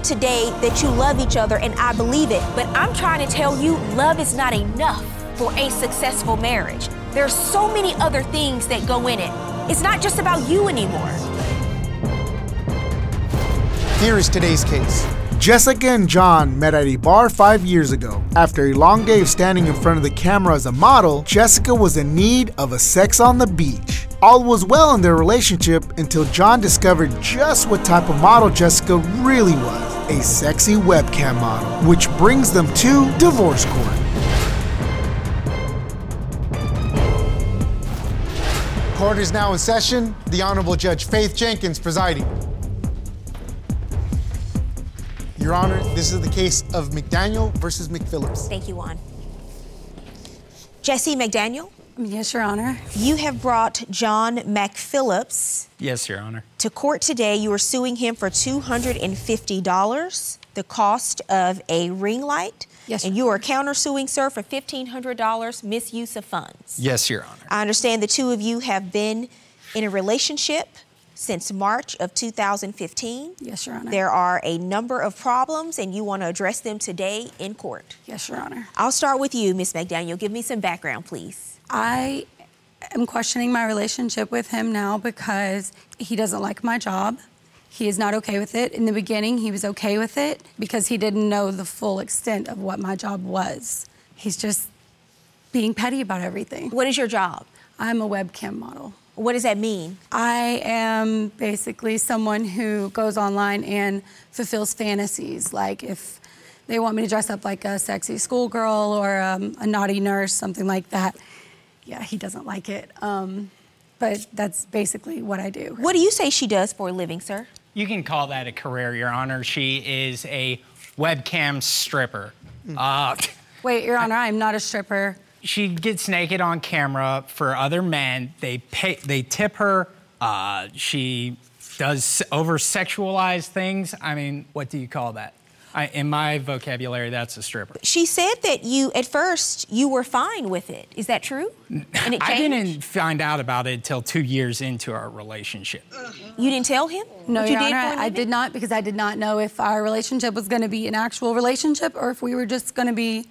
Said today that you love each other, and I believe it. But I'm trying to tell you, love is not enough for a successful marriage. There's so many other things that go in it. It's not just about you anymore. Here is today's case. Jessica and John met at a bar five years ago. After a long day of standing in front of the camera as a model, Jessica was in need of a sex on the beach. All was well in their relationship until John discovered just what type of model Jessica really was a sexy webcam model, which brings them to divorce court. Court is now in session. The Honorable Judge Faith Jenkins presiding. Your Honor, this is the case of McDaniel versus McPhillips. Thank you, Juan. Jesse McDaniel, Yes, Your Honor. you have brought John McPhillips Yes, Your Honor. to court today. You are suing him for $250, the cost of a ring light. Yes, And you are countersuing, sir, for $1,500 misuse of funds. Yes, Your Honor. I understand the two of you have been in a relationship since March of 2015. Yes, Your Honor. There are a number of problems, and you want to address them today in court. Yes, Your Honor. I'll start with you, Miss McDaniel. Give me some background, please. I am questioning my relationship with him now because he doesn't like my job. He is not okay with it. In the beginning, he was okay with it because he didn't know the full extent of what my job was. He's just being petty about everything. What is your job? I'm a webcam model. What does that mean? I am basically someone who goes online and fulfills fantasies. Like if they want me to dress up like a sexy schoolgirl or um, a naughty nurse, something like that. Yeah, he doesn't like it. Um, but that's basically what I do. What do you say she does for a living, sir? You can call that a career, Your Honor. She is a webcam stripper. Uh, Wait, Your Honor, I'm not a stripper. She gets naked on camera for other men. They pay. They tip her. Uh, she does over sexualize things. I mean, what do you call that? I, in my vocabulary, that's a stripper. She said that you, at first, you were fine with it. Is that true? And it I didn't find out about it until two years into our relationship. You didn't tell him? No, what you Your did Honor, for a I, I did not because I did not know if our relationship was going to be an actual relationship or if we were just going to be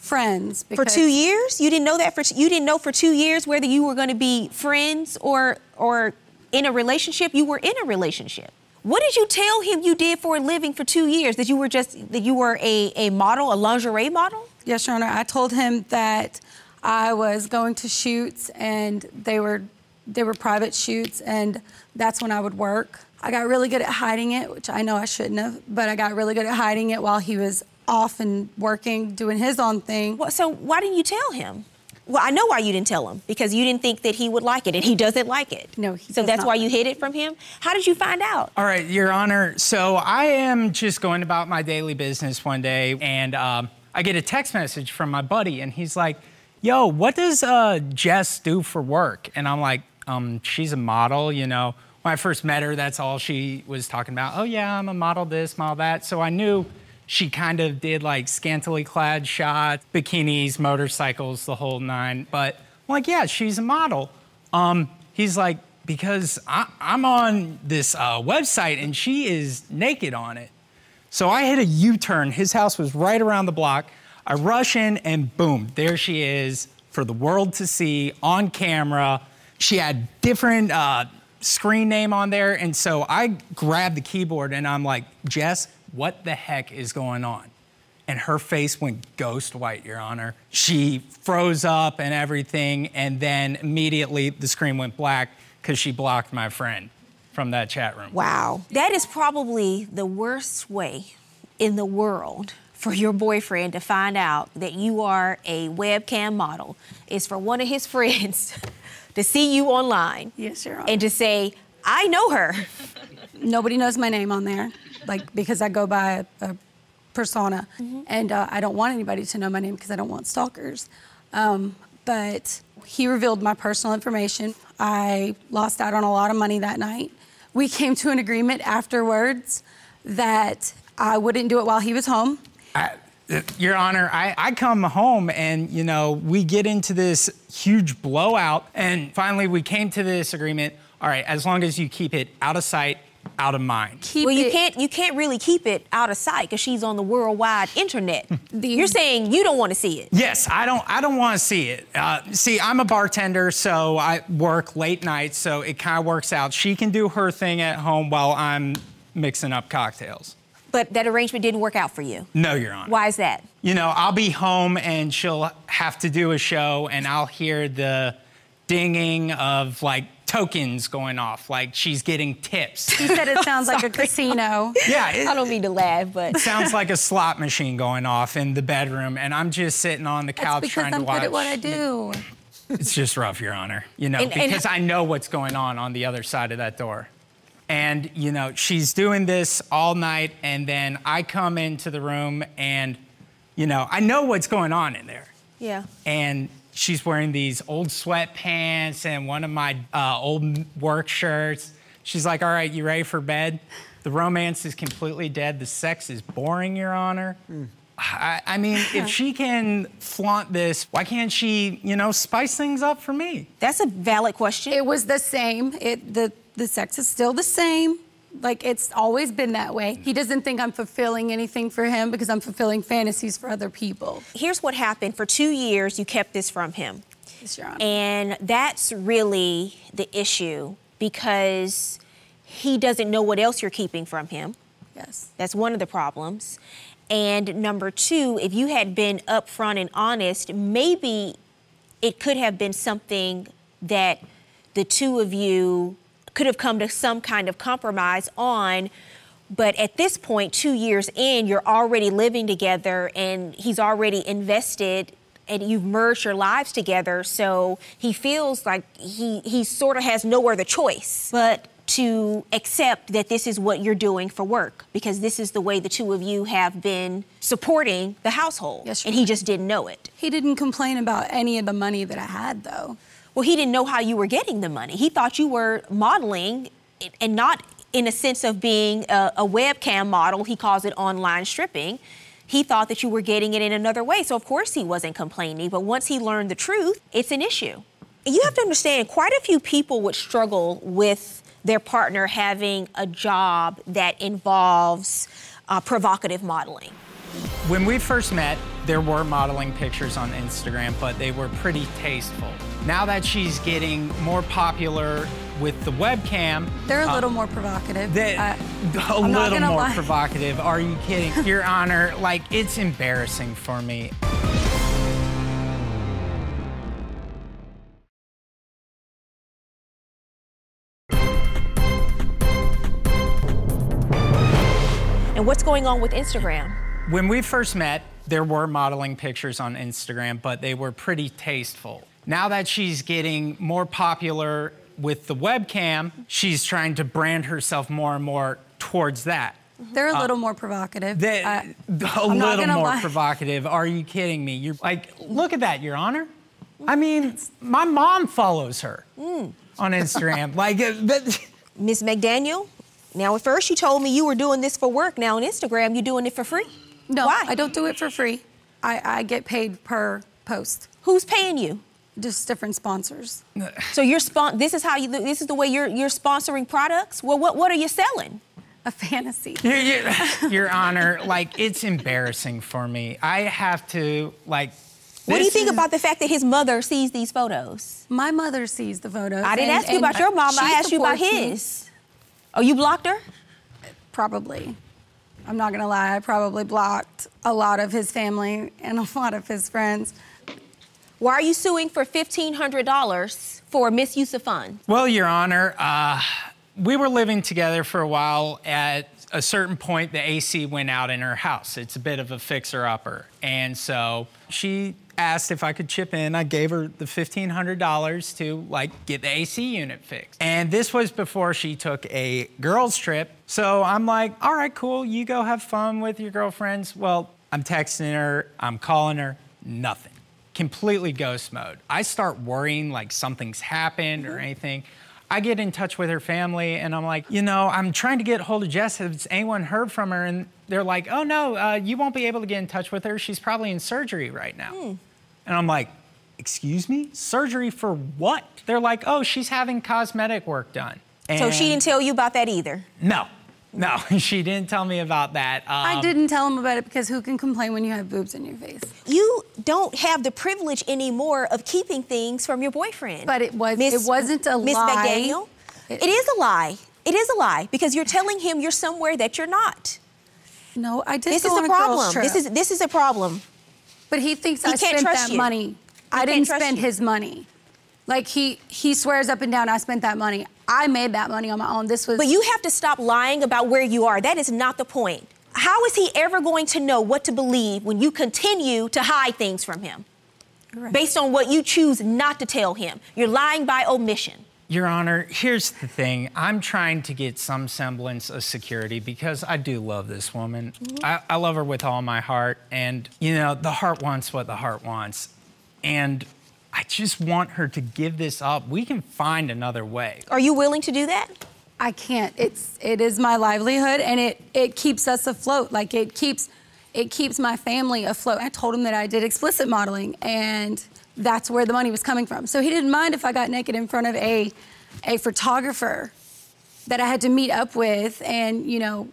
friends. For two years? You didn't know that for you didn't know for two years whether you were going to be friends or or in a relationship. You were in a relationship. What did you tell him you did for a living for two years? That you were just that you were a, a model, a lingerie model? Yes, Your Honor. I told him that I was going to shoots and they were they were private shoots and that's when I would work. I got really good at hiding it, which I know I shouldn't have, but I got really good at hiding it while he was off and working, doing his own thing. Well, so why didn't you tell him? Well, I know why you didn't tell him because you didn't think that he would like it, and he doesn't like it. No, he So does that's not why like you hid it from him. How did you find out? All right, Your Honor. So I am just going about my daily business one day, and um, I get a text message from my buddy, and he's like, "Yo, what does uh, Jess do for work?" And I'm like, um, "She's a model, you know." When I first met her, that's all she was talking about. Oh yeah, I'm a model this, model that. So I knew she kind of did like scantily clad shots, bikinis, motorcycles, the whole nine. But I'm like, yeah, she's a model. Um, he's like, because I, I'm on this uh, website and she is naked on it. So I hit a U turn. His house was right around the block. I rush in and boom, there she is for the world to see on camera. She had different uh, screen name on there. And so I grabbed the keyboard and I'm like, Jess, what the heck is going on? And her face went ghost white, Your Honor. She froze up and everything. And then immediately the screen went black because she blocked my friend from that chat room. Wow. That is probably the worst way in the world for your boyfriend to find out that you are a webcam model is for one of his friends to see you online Yes, Your Honor. and to say, I know her. nobody knows my name on there, like because I go by a, a persona, and uh, I don't want anybody to know my name because I don't want stalkers. Um, but he revealed my personal information. I lost out on a lot of money that night. We came to an agreement afterwards that I wouldn't do it while he was home. I, Your Honor, I, I come home and, you know, we get into this huge blowout. And finally, we came to this agreement all right, as long as you keep it out of sight, out of mind. Keep well, you it- can't you can't really keep it out of sight because she's on the worldwide internet. The- You're saying you don't want to see it. Yes, I don't. I don't want to see it. Uh, see, I'm a bartender, so I work late nights, so it kind of works out. She can do her thing at home while I'm mixing up cocktails. But that arrangement didn't work out for you. No, Your Honor. Why is that? You know, I'll be home and she'll have to do a show, and I'll hear the dinging of like tokens going off, like she's getting tips. He said it sounds like a casino. yeah, it I don't mean to laugh, but sounds like a slot machine going off in the bedroom, and I'm just sitting on the That's couch because trying I'm to watch. good at what I do. It's just rough, Your Honor. You know, And- and- because I know what's going on on the other side of that door. And, you know, she's doing this all night, and then I come into the room and, you know, I know what's going on in there. yeah. And she's wearing these old sweatpants and one of my uh, old work shirts. She's like, All right, you ready for bed? The romance is completely dead. The sex is boring, Your Honor. I, I mean, if she can flaunt this, why can't she, you know, spice things up for me? That's a valid question. It was the same. It the the sex is still the same. Like it's always been that way. He doesn't think I'm fulfilling anything for him because I'm fulfilling fantasies for other people. Here's what happened. For two years, you kept this from him. Yes, Your Honor. And that's really the issue because he doesn't know what else you're keeping from him. yes. That's one of the problems. And number two, if you had been upfront and honest, maybe it could have been something that the two of you could have come to some kind of compromise on. But at this point, two years in, you're already living together and he's already invested and you've merged your lives together. So he feels like he, he sort of has no other choice but to accept that this is what you're doing for work because this is the way the two of you have been supporting the household. Yes, and Your he just didn't know it. He didn't complain about any of the money that I had though. Well, he didn't know how you were getting the money. He thought you were modeling and not in a sense of being a, a webcam model. He calls it online stripping. He thought that you were getting it in another way. So, of course, he wasn't complaining. But once he learned the truth, it's an issue. You have to understand, quite a few people would struggle with their partner having a job that involves uh, provocative modeling. When we first met, there were modeling pictures on Instagram, but they were pretty tasteful. Now that she's getting more popular with the webcam, They're a uh, little more provocative. That I- a I'm little more lie. provocative. Are you kidding? Your Honor, like it's embarrassing for me. And what's going on with Instagram? When we first met, there were modeling pictures on Instagram, but they were pretty tasteful. Now that she's getting more popular with the webcam, she's trying to brand herself more and more towards that. They're a little more provocative. That I- a I'm little more lie. provocative. Are you kidding me? You're like, look at that, Your Honor. I mean, my mom follows her Mm. on Instagram. like, uh, that, Miss McDaniel, now at first you told me you were doing this for work. Now on Instagram, you're doing it for free. no, Why? I don't do it for free. I, I get paid per post. Who's paying you? Just different sponsors. So you're spon- This is how you. This is the way you're you're sponsoring products. Well, what what are you selling? A fantasy. Your, your, Your Honor, like, it's embarrassing for me. I have to, like, What do you think is- about the fact that his mother sees these photos? My mother sees the photos. I didn't and- ask you about your mom. I she asked you about supports me. his. Oh, you blocked her? Probably. I'm not gonna lie. I probably blocked a lot of his family and a lot of his friends. Why are you suing for fifteen hundred dollars for misuse of funds? Well, Your Honor, uh, we were living together for a while. At a certain point, the AC went out in her house. It's a bit of a fixer upper. And so she asked if I could chip in. I gave her the $1,500 to like get the AC unit fixed. And this was before she took a girls' trip. So I'm like, all right, cool. You go have fun with your girlfriends. Well, I'm texting her, I'm calling her, nothing completely ghost mode. I start worrying like something's happened or anything. I get in touch with her family and I'm like, you know, I'm trying to get hold of Jess. Has anyone heard from her? And they're like, oh no, uh, you won't be able to get in touch with her. She's probably in surgery right now. And I'm like, excuse me? Surgery for what? They're like, oh, she's having cosmetic work done. So she didn't tell you about that either. No, no, she didn't tell me about that. I Um, didn't tell him about it because who can complain when you have boobs in your face? You don't have the privilege anymore of keeping things from your boyfriend. But it was- Miss- it wasn't a Miss lie. McDaniel. It- it is a lie. It is a lie because you're telling him you're somewhere that you're not. No, I didn't. This go is on a problem. trip. This is this is a problem. But he thinks He I can't spent trust that you. money. I didn't spend you. his money. Like he he swears up and down I spent that money. I made that money on my own. This was But you have to stop lying about where you are. That is not the point. How is he ever going to know what to believe when you continue to hide things from him Right. based on what you choose not to tell him? You're lying by omission. Your Honor, here's the thing. I'm trying to get some semblance of security because I do love this woman. Mm-hmm. I, I love her with all my heart. And, you know, the heart wants what the heart wants. And I just want her to give this up. We can find another way. Are you willing to do that? I can't. It's it is my livelihood and it it keeps us afloat. Like it keeps it keeps my family afloat. I told him that I did explicit modeling and that's where the money was coming from. So he didn't mind if I got naked in front of a a photographer that I had to meet up with and, you know,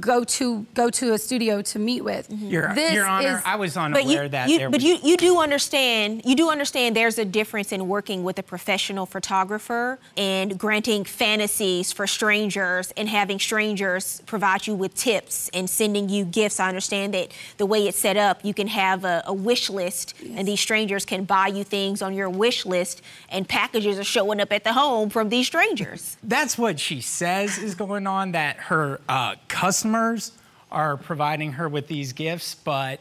go to go to a studio to meet with. Your, This Your Honor, is- I was But unaware you, that you- there but was- you, you do understand you do understand there's a difference in working with a professional photographer and granting fantasies for strangers and having strangers provide you with tips and sending you gifts. I understand that the way it's set up, you can have a, a wish list and these strangers can buy you things on your wish list and packages are showing up at the home from these strangers. That's what she says is going on, that her uh, customers are providing her with these gifts, but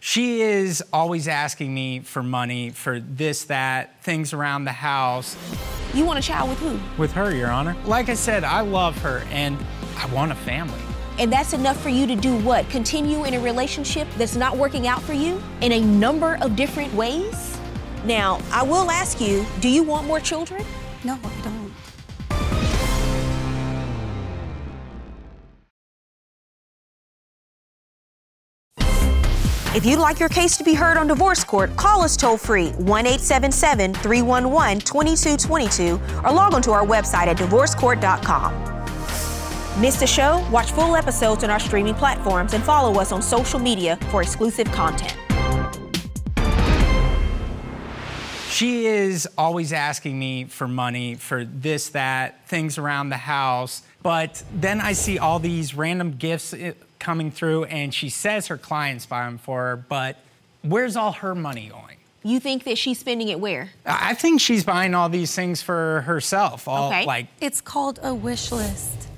she is always asking me for money for this, that, things around the house. You want a child with who? With her, Your Honor. Like I said, I love her and I want a family. And that's enough for you to do what? Continue in a relationship that's not working out for you in a number of different ways? Now, I will ask you do you want more children? No, If you'd like your case to be heard on divorce court, call us toll free 1 877 311 2222 or log on to our website at divorcecourt.com. Miss the show? Watch full episodes on our streaming platforms and follow us on social media for exclusive content. She is always asking me for money for this, that, things around the house. But then I see all these random gifts eh, coming through, and she says her clients buy them for her, but where's all her money going? You think that she's spending it where? I I think she's buying all these things for herself. All Okay. like It's called a wish list.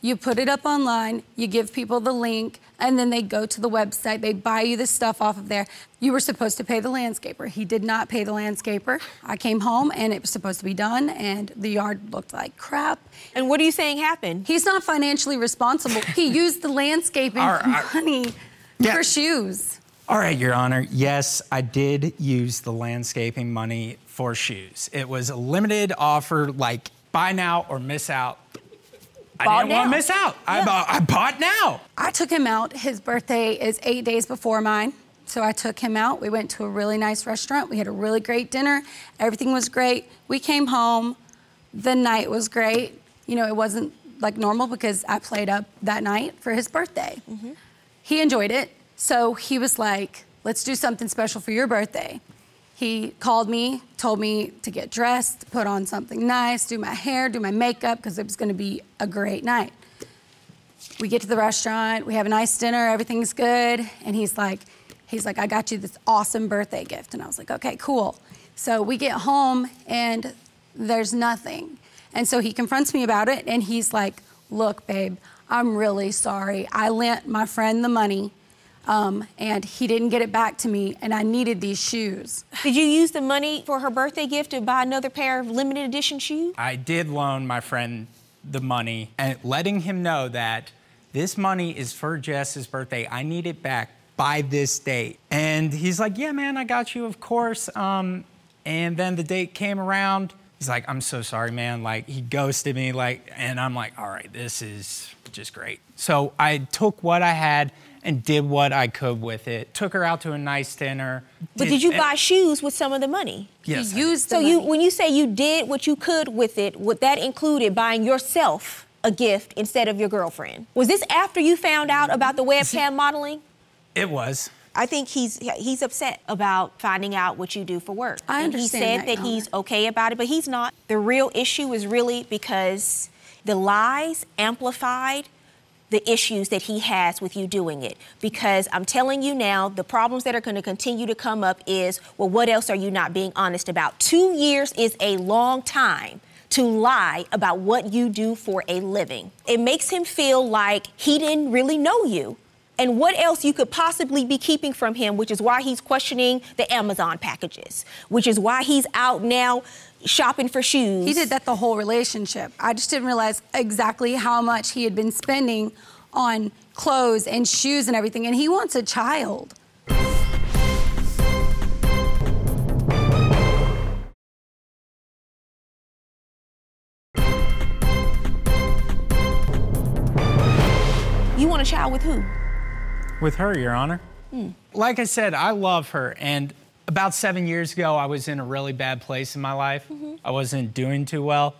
You put it up online, you give people the link, and then they go to the website. They buy you the stuff off of there. You were supposed to pay the landscaper. He did not pay the landscaper. I came home and it was supposed to be done, and the yard looked like crap. And what are you saying happened? He's not financially responsible. He used the landscaping All right. money Yeah. for shoes. All right, Your Honor. Yes, I did use the landscaping money for shoes. It was a limited offer, like buy now or miss out. I didn't want to miss out. Yeah. bought, I bought now. I took him out. His birthday is eight days before mine. So I took him out. We went to a really nice restaurant. We had a really great dinner. Everything was great. We came home. The night was great. You know, it wasn't like normal because I played up that night for his birthday. Mm-hmm. He enjoyed it. So he was like, let's do something special for your birthday. He called me, told me to get dressed, put on something nice, do my hair, do my makeup, because it was going to be a great night we get to the restaurant, we have a nice dinner, everything's good, and he's like, he's like, I got you this awesome birthday gift. And I was like, okay, cool. So we get home and there's nothing. And so he confronts me about it and he's like, look, babe, I'm really sorry. I lent my friend the money um, and he didn't get it back to me and I needed these shoes. Did you use the money for her birthday gift to buy another pair of limited edition shoes? I did loan my friend the money and letting him know that this money is for Jess's birthday. I need it back by this date. And he's like, Yeah, man, I got you, of course. Um, and then the date came around. He's like, I'm so sorry, man. Like, he ghosted me. Like, and I'm like, All right, this is just great. So I took what I had and did what I could with it. Took her out to a nice dinner. But did you buy shoes with some of the money? Yes. You did. used the So you, when you say you did what you could with it, what that included buying yourself a gift instead of your girlfriend. Was this after you found out about the webcam modeling? It was. I think he's he's upset about finding out what you do for work. I And understand He said that, that, he's okay about it, but he's not. The real issue is really because the lies amplified the issues that he has with you doing it. Because I'm telling you now, the problems that are going to continue to come up is, well, what else are you not being honest about? Two years is a long time to lie about what you do for a living. It makes him feel like he didn't really know you and what else you could possibly be keeping from him, which is why he's questioning the Amazon packages, which is why he's out now shopping for shoes. He did that the whole relationship. I just didn't realize exactly how much he had been spending on clothes and shoes and everything. And he wants a child. You want a child with who? With her, Your Honor. Hmm. Like I said, I love her. And about seven years ago, I was in a really bad place in my life. Mm-hmm. I wasn't doing too well.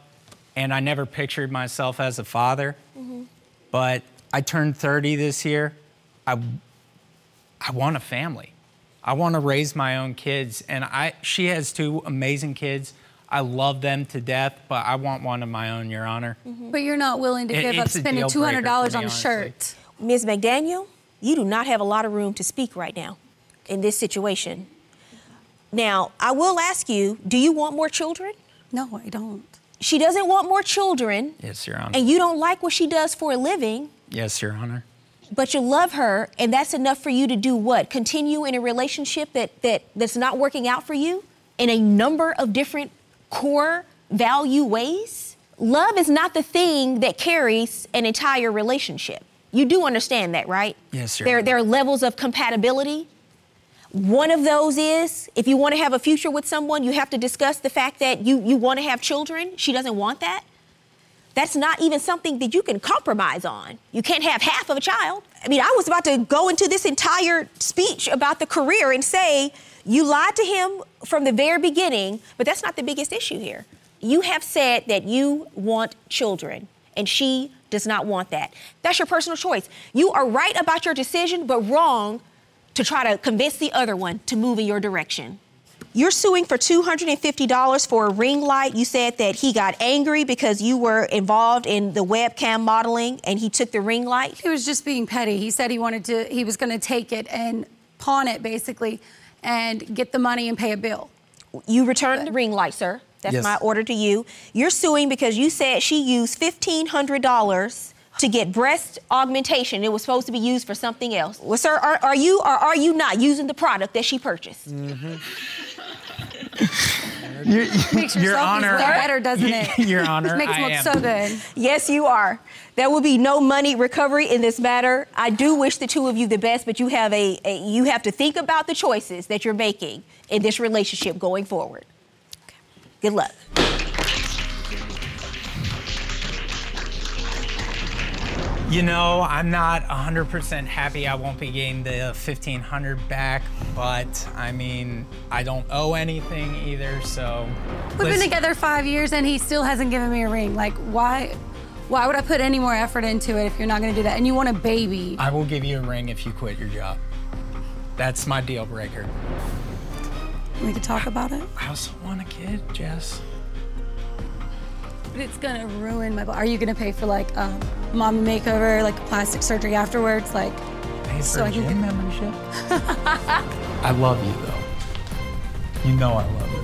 And I never pictured myself as a father. Mm-hmm. But I turned 30 this year. I, I want a family. I want to raise my own kids. And I, she has two amazing kids. I love them to death, but I want one of my own, Your Honor. But you're not willing to It- give up spending deal breaker for $200 me, on a shirt. Ms. McDaniel, you do not have a lot of room to speak right now in this situation. Now, I will ask you do you want more children? No, I don't. She doesn't want more children, Yes, Your Honor. and you don't like what she does for a living, yes, Your Honor. but you love her, and that's enough for you to do what? Continue in a relationship that, that, that's not working out for you in a number of different core value ways? Love is not the thing that carries an entire relationship. You do understand that, right? Yes, Your There, Honor. there are levels of compatibility. One of those is if you want to have a future with someone, you have to discuss the fact that you, you want to have children. She doesn't want that. That's not even something that you can compromise on. You can't have half of a child. I mean, I was about to go into this entire speech about the career and say, you lied to him from the very beginning, but that's not the biggest issue here. You have said that you want children, and she does not want that. That's your personal choice. You are right about your decision, but wrong to try to convince the other one to move in your direction. You're suing for $250 for a ring light. You said that he got angry because you were involved in the webcam modeling and he took the ring light. He was just being petty. He said he wanted to, he was going to take it and pawn it basically and get the money and pay a bill. You returned the ring light, sir. That's Yes. my order to you. You're suing because you said she used $1,500 to get breast augmentation. It was supposed to be used for something else. Well, sir, are, are you or are you not using the product that she purchased? Mm-hmm. Makes Your yourself Honor, look better, doesn't it? Your Honor, Makes I it look am. so good. Yes, you are. There will be no money recovery in this matter. I do wish the two of you the best, but you have a, a you have to think about the choices that you're making in this relationship going forward. Okay. Good luck. You know, I'm not 100% happy I won't be getting the 1500 back, but I mean, I don't owe anything either, so. We've been together five years and he still hasn't given me a ring. Like, why? Why would I put any more effort into it if you're not going to do that? And you want a baby. I will give you a ring if you quit your job. That's my deal breaker. We could talk about it. I also want a kid, Jess. But it's going to ruin my. Are you going to pay for like a mommy makeover, like plastic surgery afterwards? Like, Pay for So I can get- membership? I love you, though. You know I love you.